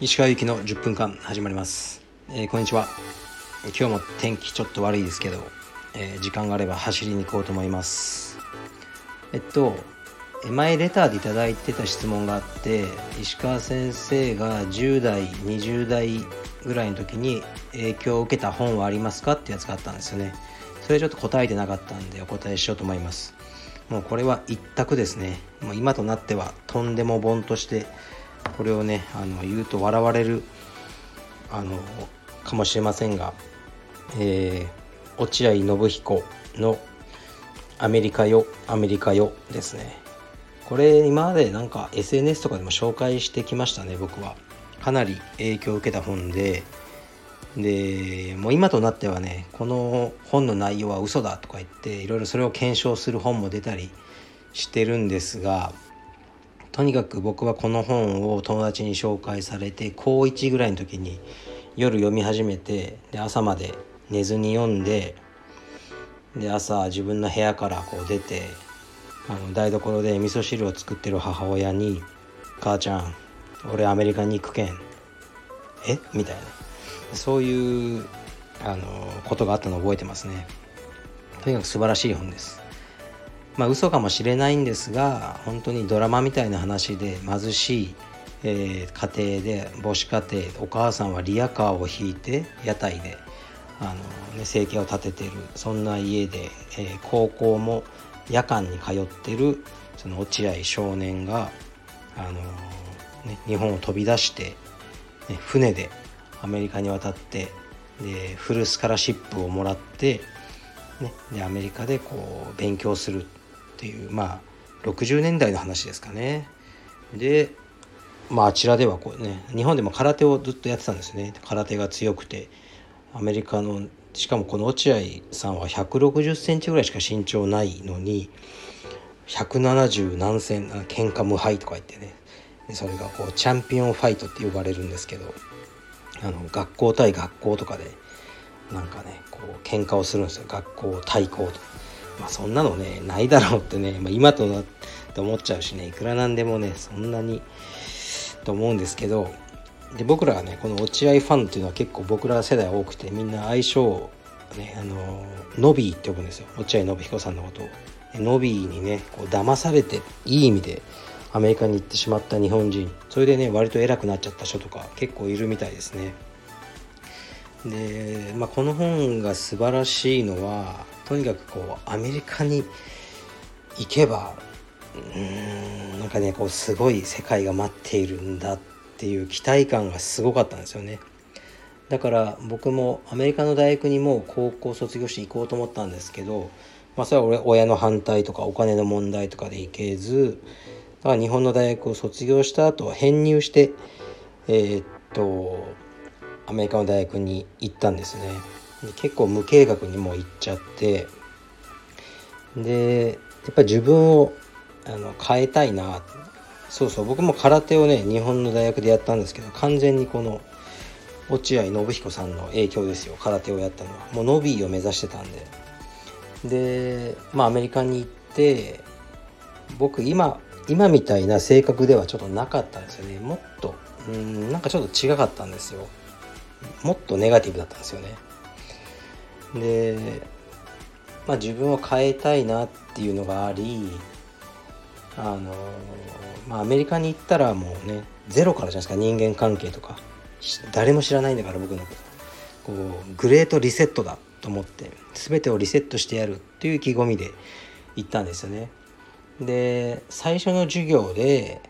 石川由紀の10分間始まります、えー、こんにちは。今日も天気ちょっと悪いですけど、えー、時間があれば走りに行こうと思います。えっと前レターで頂いてた質問があって石川先生が10代20代ぐらいの時に影響を受けた本はありますかってやつがあったんですよね。それちょっと答えてなかったんでお答えしようと思います。もうこれは一択ですね。もう今となってはとんでも本としてこれをねあの言うと笑われるあのかもしれませんが、えー、落合信彦の「アメリカよアメリカよ」ですね。これ今までなんか SNS とかでも紹介してきましたね僕は。かなり影響を受けた本ででもう今となってはねこの本の内容は嘘だとか言っていろいろそれを検証する本も出たりしてるんですがとにかく僕はこの本を友達に紹介されて高1ぐらいの時に夜読み始めてで朝まで寝ずに読んでで朝自分の部屋からこう出てあの台所で味噌汁を作ってる母親に「母ちゃん俺アメリカに行くけん」え？みたいな。そういうあのことがあったのを覚えてますね。とにかく素晴らしい本です。まあ嘘かもしれないんですが本当にドラマみたいな話で貧しい、えー、家庭で母子家庭お母さんはリヤカーを引いて屋台であの、ね、生計を立ててるそんな家で、えー、高校も夜間に通ってるその落合少年があの、ね、日本を飛び出して、ね、船でアメリカに渡ってでフルスカラシップをもらって、ね、でアメリカでこう勉強するっていうまあ60年代の話ですかね。でまああちらではこうね日本でも空手をずっとやってたんですね。空手が強くてアメリカのしかもこの落合さんは160センチぐらいしか身長ないのに170何戦喧嘩無敗とか言ってね。それがこうチャンピオンファイトって呼ばれるんですけど。あの学校対学校とかでなんかねこう喧嘩をするんですよ。学校対抗と。まあそんなのねないだろうってね、まあ、今となって思っちゃうしねいくらなんでもねそんなにと思うんですけどで僕らはねこの落合ファンっていうのは結構僕ら世代多くてみんな相性ねあのノビーって呼ぶんですよ。落合信彦さんのことを。ノビーにねこう騙されていい意味でアメリカに行ってしまった日本人。それでね割と偉くなっちゃった人とか結構いるみたいですね。で、まあ、この本が素晴らしいのはとにかくこうアメリカに行けばうんなんかねこうすごい世界が待っているんだっていう期待感がすごかったんですよね。だから僕もアメリカの大学にもう高校卒業して行こうと思ったんですけどまあそれは俺親の反対とかお金の問題とかで行けずだから日本の大学を卒業した後編入してえー、っとアメリカの大学に行ったんですね。結構無計画にも行っちゃってでやっぱり自分をあの変えたいな。そうそう僕も空手をね日本の大学でやったんですけど完全にこの落合信彦さんの影響ですよ。空手をやったのは。もうノビーを目指してたんで。でまあアメリカに行って僕今今みたいな性格ではちょっとなかったんですよね。もっとうんなんかちょっと違かったんですよ。もっとネガティブだったんですよね。でまあ自分を変えたいなっていうのがありあのまあアメリカに行ったらもうねゼロからじゃないですか。人間関係とか。誰も知らないんだから僕のこと。こうグレートリセットだと思って全てをリセットしてやるっていう意気込みで行ったんですよね。で最初の授業で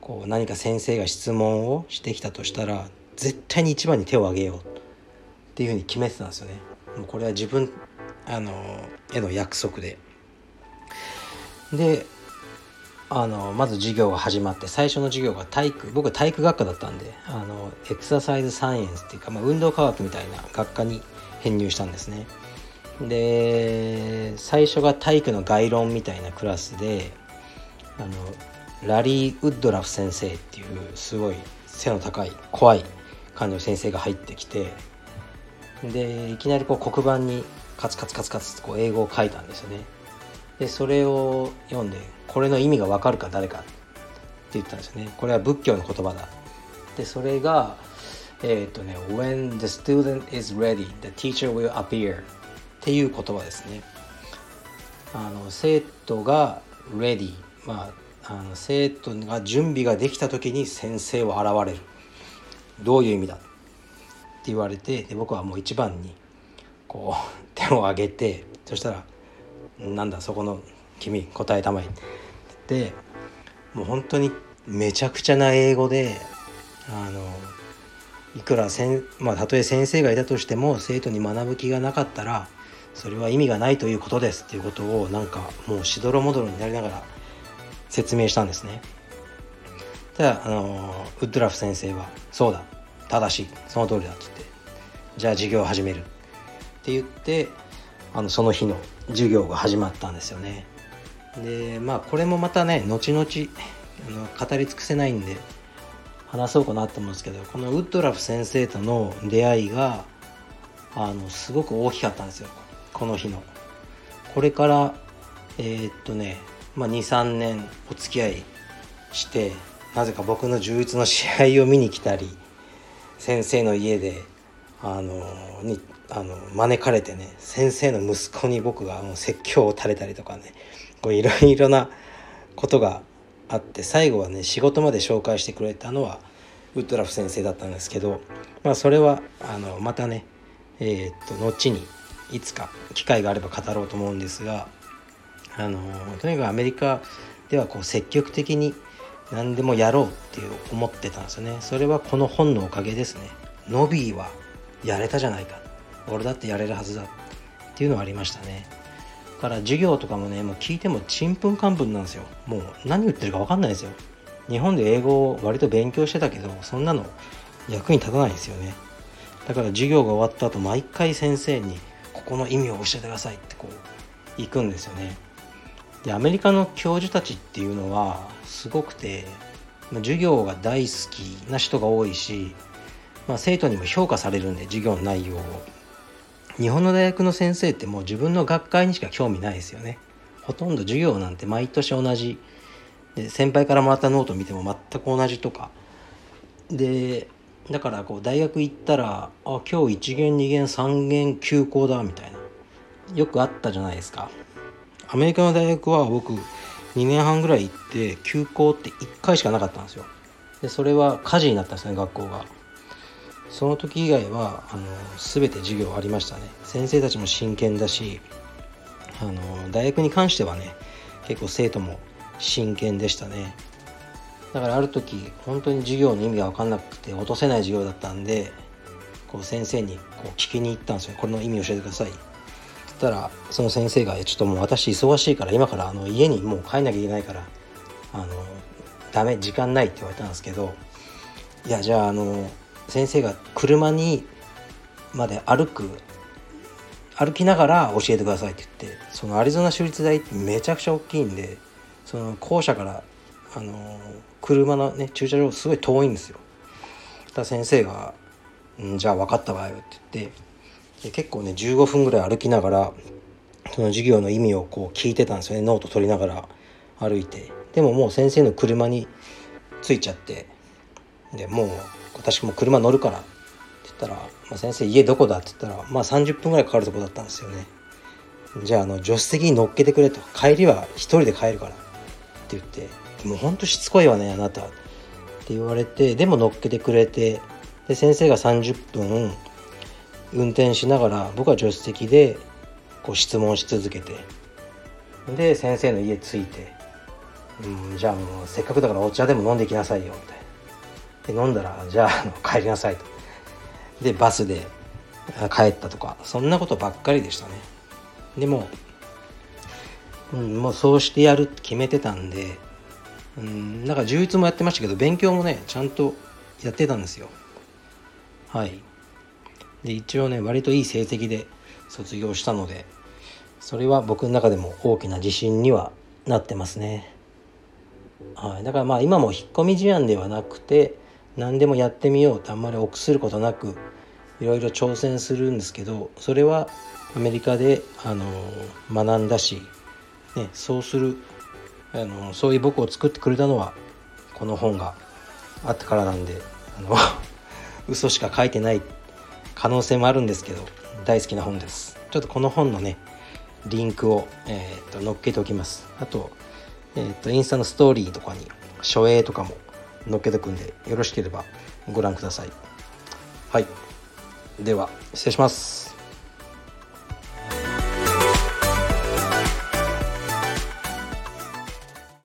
こう何か先生が質問をしてきたとしたら絶対に一番に手を挙げようっていうふうに決めてたんですよね。もうこれは自分あのへの約束で。であのまず授業が始まって最初の授業が体育僕は体育学科だったんであのエクササイズサイエンスっていうか、まあ、運動科学みたいな学科に編入したんですね。で最初が体育の概論みたいなクラスであのラリー・ウッドラフ先生っていうすごい背の高い怖い感じの先生が入ってきてでいきなりこう黒板にカツカツカツカツこう英語を書いたんですよね。でそれを読んでこれの意味が分かるか誰かって言ったんですよね。これは仏教の言葉だ。でそれがえっ、とね「When the student is ready the teacher will appear」っていう言葉ですね。あの生徒が ready まああの生徒が準備ができた時に先生は現れる。どういう意味だ？って言われてで僕はもう一番にこう 手を挙げてそしたら「なんだそこの君答えたまえ」ってもう本当にめちゃくちゃな英語であのいくらせんまあたとえ先生がいたとしても生徒に学ぶ気がなかったらそれは意味がないということですっていうことをなんかもうしどろもどろになりながら説明したんですね。ただあのウッドラフ先生は「そうだ正しいその通りだ」って言って「じゃあ授業を始める」って言ってあのその日の授業が始まったんですよね。でまあこれもまたね後々あの語り尽くせないんで話そうかなと思うんですけどこのウッドラフ先生との出会いがあのすごく大きかったんですよこの日の。これからえー、っとね、まあ、23年お付き合いしてなぜか僕の充実の試合を見に来たり先生の家であのにあの招かれてね先生の息子に僕が説教を垂れたりとかねこういろいろなことがあって最後はね仕事まで紹介してくれたのはウッドラフ先生だったんですけど、まあ、それはあのまたねえー、っと後にいつか機会があれば語ろうと思うんですがあのとにかくアメリカではこう積極的に何でもやろうっていう思ってたんですよね。それはこの本のおかげですね。ノビーはやれたじゃないか。俺だってやれるはずだっていうのはありましたね。だから授業とかもねもう聞いてもちんぷんかんぷんなんですよ。もう何言ってるか分かんないですよ。日本で英語を割と勉強してたけどそんなの役に立たないんですよね。だから授業が終わった後毎回先生にこの意味を教えてくださいってこう行くんですよね。でアメリカの教授たちっていうのはすごくて授業が大好きな人が多いし、まあ、生徒にも評価されるんで授業の内容を。日本の大学の先生ってもう自分の学会にしか興味ないですよね。ほとんど授業なんて毎年同じ。で先輩からもらったノート見ても全く同じとか。でだからこう大学行ったらあ今日1限2限3限休校だみたいな。よくあったじゃないですか。アメリカの大学は僕2年半ぐらい行って休校って1回しかなかったんですよ。でそれは火事になったんですね学校が。その時以外はあの全て授業ありましたね。先生たちも真剣だしあの大学に関してはね結構生徒も真剣でしたね。だからある時本当に授業の意味が分かんなくて落とせない授業だったんでこう先生にこう聞きに行ったんですよ。これの意味教えてください。ったらその先生が「ちょっともう私忙しいから今からあの家にもう帰んなきゃいけないからあのダメ時間ない」って言われたんですけどいやじゃああの先生が車にまで歩く歩きながら教えてくださいって言ってそのアリゾナ州立大ってめちゃくちゃ大きいんでその校舎からあの車のね駐車場すごい遠いんですよ。だ先生が「んじゃあ分かったわよ」って言ってで結構ね15分ぐらい歩きながらその授業の意味をこう聞いてたんですよねノート取りながら歩いてでももう先生の車に着いちゃってでもう私も車乗るからって言ったら「まあ、先生家どこだ?」って言ったらまあ30分ぐらいかかるとこだったんですよねじゃああの助手席に乗っけてくれと帰りは一人で帰るからって言ってもうほんとしつこいわねあなた。って言われてでも乗っけてくれてで先生が30分運転しながら僕は助手席でこう質問し続けて。で先生の家着いて、うん、じゃあもうせっかくだからお茶でも飲んできなさいよみたいな。で飲んだらじゃあ帰りなさいと。でバスで帰ったとかそんなことばっかりでしたね。でも、うん、もうそうしてやるって決めてたんで、うん、なんか充実もやってましたけど勉強もねちゃんとやってたんですよ。はい。で一応ね割といい成績で卒業したのでそれは僕の中でも大きな自信にはなってますね。はい、だからまあ今も引っ込み思案ではなくて何でもやってみようとあんまり臆することなくいろいろ挑戦するんですけどそれはアメリカであの学んだしねそうするあのそういう僕を作ってくれたのはこの本があったからなんであの 嘘しか書いてない可能性もあるんですけど大好きな本です。ちょっとこの本のねリンクを、えー、と載っけておきます。あと,、えー、とインスタのストーリーとかに書影とかも載っけておくんでよろしければご覧ください。はい。では失礼します。